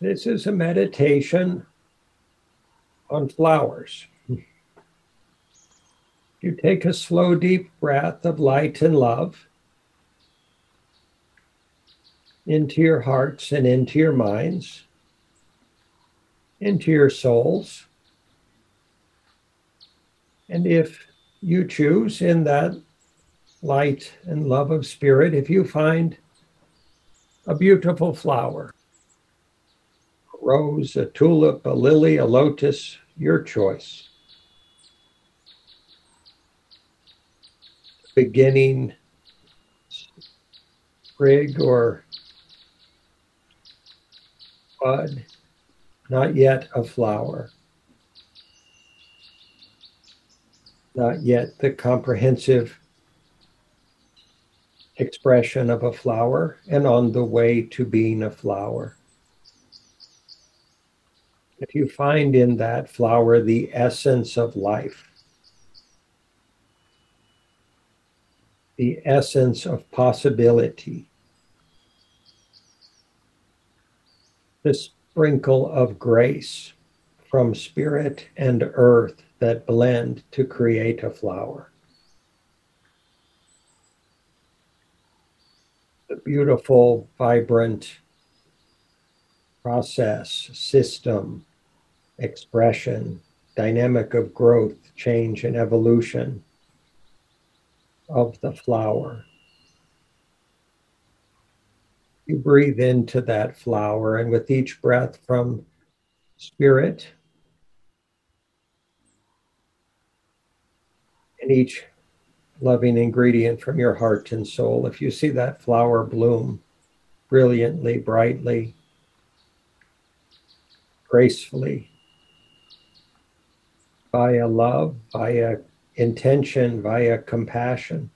This is a meditation on flowers. You take a slow, deep breath of light and love into your hearts and into your minds, into your souls. And if you choose in that light and love of spirit, if you find a beautiful flower, rose, a tulip, a lily, a lotus, your choice. Beginning sprig or bud, not yet a flower, not yet the comprehensive expression of a flower and on the way to being a flower. If you find in that flower the essence of life, the essence of possibility, the sprinkle of grace from spirit and earth that blend to create a flower. The beautiful, vibrant process, system, expression, dynamic of growth, change, and evolution of the flower. You breathe into that flower, and with each breath from spirit, and each loving ingredient from your heart and soul, if you see that flower bloom brilliantly, brightly, gracefully, via love, via intention, via compassion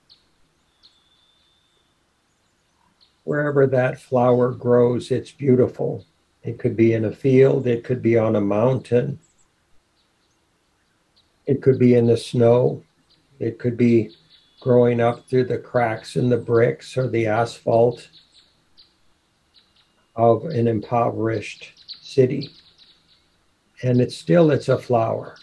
wherever that flower grows, it's beautiful. It could be in a field, it could be on a mountain, it could be in the snow, it could be growing up through the cracks in the bricks or the asphalt of an impoverished city. And it's still it's a flower.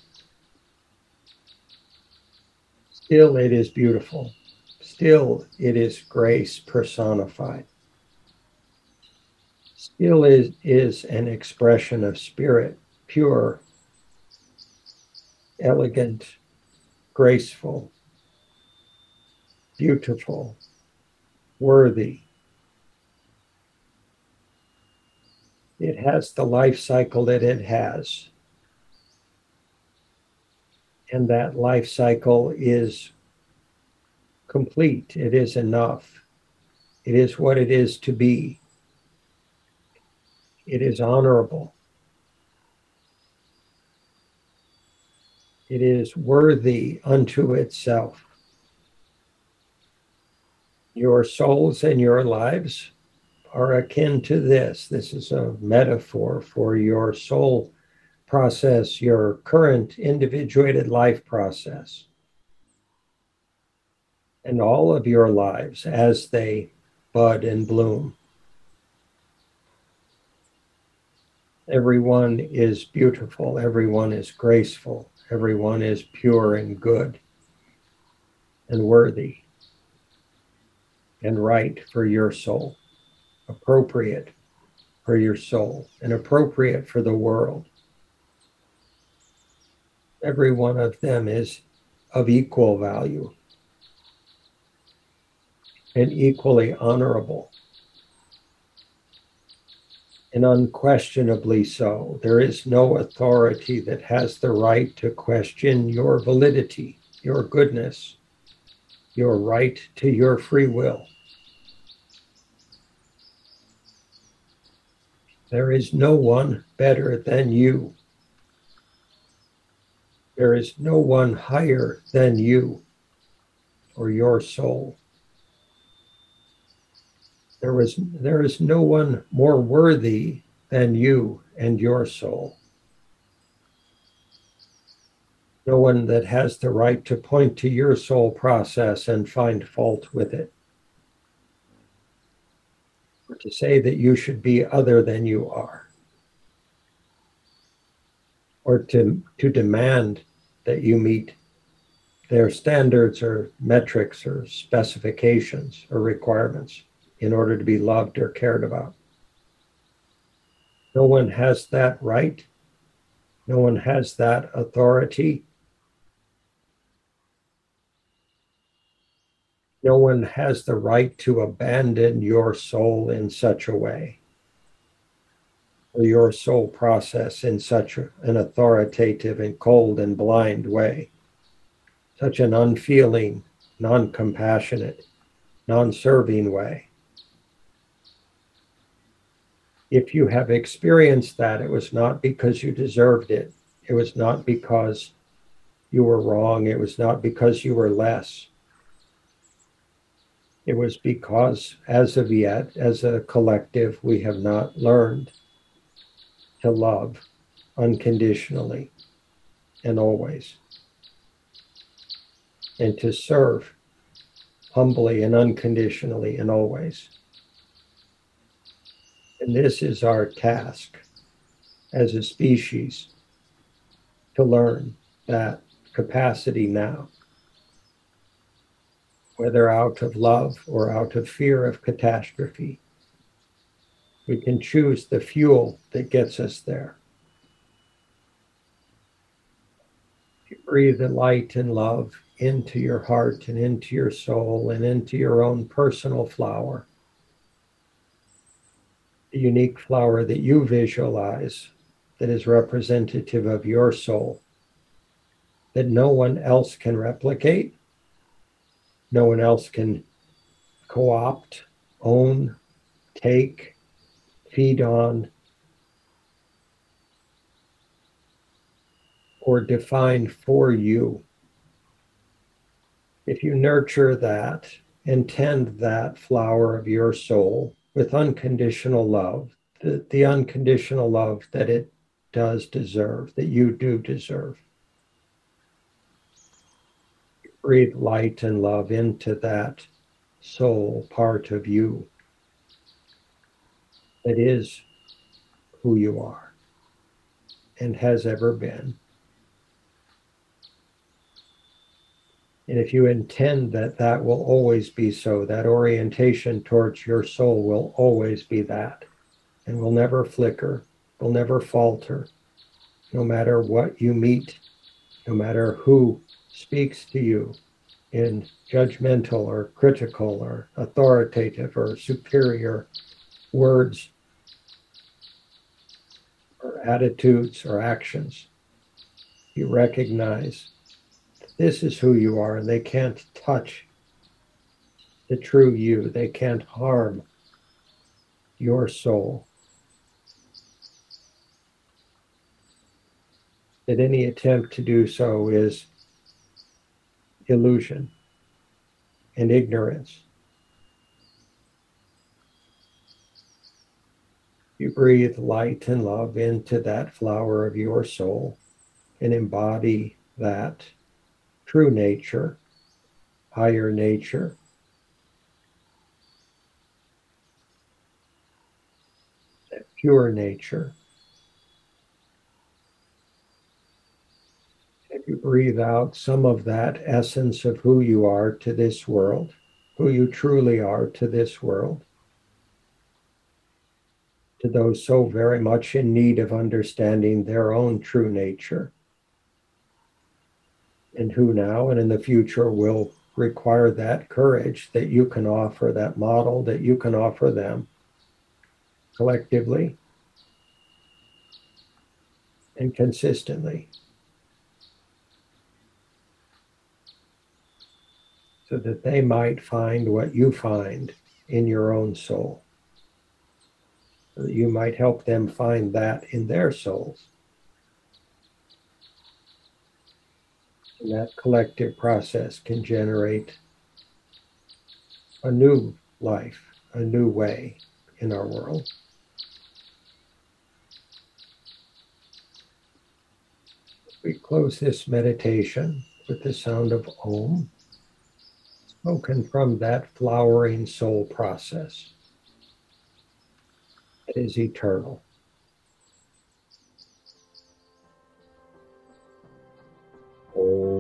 Still it is beautiful. Still it is grace personified still is, is an expression of spirit, pure, elegant, graceful, beautiful, worthy. It has the life cycle that it has. And that life cycle is complete. It is enough. It is what it is to be. It is honorable. It is worthy unto itself. Your souls and your lives are akin to this. This is a metaphor for your soul process, your current individuated life process. And all of your lives as they bud and bloom. Everyone is beautiful, everyone is graceful, everyone is pure and good and worthy and right for your soul, appropriate for your soul, and appropriate for the world. Every one of them is of equal value and equally honorable and unquestionably so. There is no authority that has the right to question your validity, your goodness, your right to your free will. There is no one better than you. There is no one higher than you or your soul. There was there is no one more worthy than you and your soul. No one that has the right to point to your soul process and find fault with it. Or to say that you should be other than you are. or to, to demand that you meet their standards or metrics or specifications or requirements in order to be loved or cared about. No one has that right. No one has that authority. No one has the right to abandon your soul in such a way, your soul process in such an authoritative and cold and blind way, such an unfeeling, non compassionate, non serving way. If you have experienced that, it was not because you deserved it, it was not because you were wrong, it was not because you were less. It was because, as of yet, as a collective, we have not learned to love unconditionally and always, and to serve humbly and unconditionally and always. And this is our task as a species to learn that capacity now whether out of love or out of fear of catastrophe. We can choose the fuel that gets us there. You breathe the light and love into your heart and into your soul and into your own personal flower. The unique flower that you visualize that is representative of your soul, that no one else can replicate no one else can co opt, own, take, feed on, or define for you. If you nurture that and tend that flower of your soul with unconditional love, the, the unconditional love that it does deserve, that you do deserve breathe light and love into that soul part of you that is who you are and has ever been. And if you intend that that will always be so, that orientation towards your soul will always be that and will never flicker, will never falter, no matter what you meet, no matter who speaks to you in judgmental or critical or authoritative or superior words or attitudes or actions. You recognize this is who you are and they can't touch the true you, they can't harm your soul. That any attempt to do so is illusion and ignorance. You breathe light and love into that flower of your soul and embody that true nature, higher nature. That pure nature. you breathe out some of that essence of who you are to this world, who you truly are to this world, to those so very much in need of understanding their own true nature, and who now and in the future will require that courage that you can offer, that model that you can offer them collectively and consistently. so that they might find what you find in your own soul. You might help them find that in their souls. And that collective process can generate a new life, a new way in our world. We close this meditation with the sound of Om spoken from that flowering soul process that is eternal. Oh.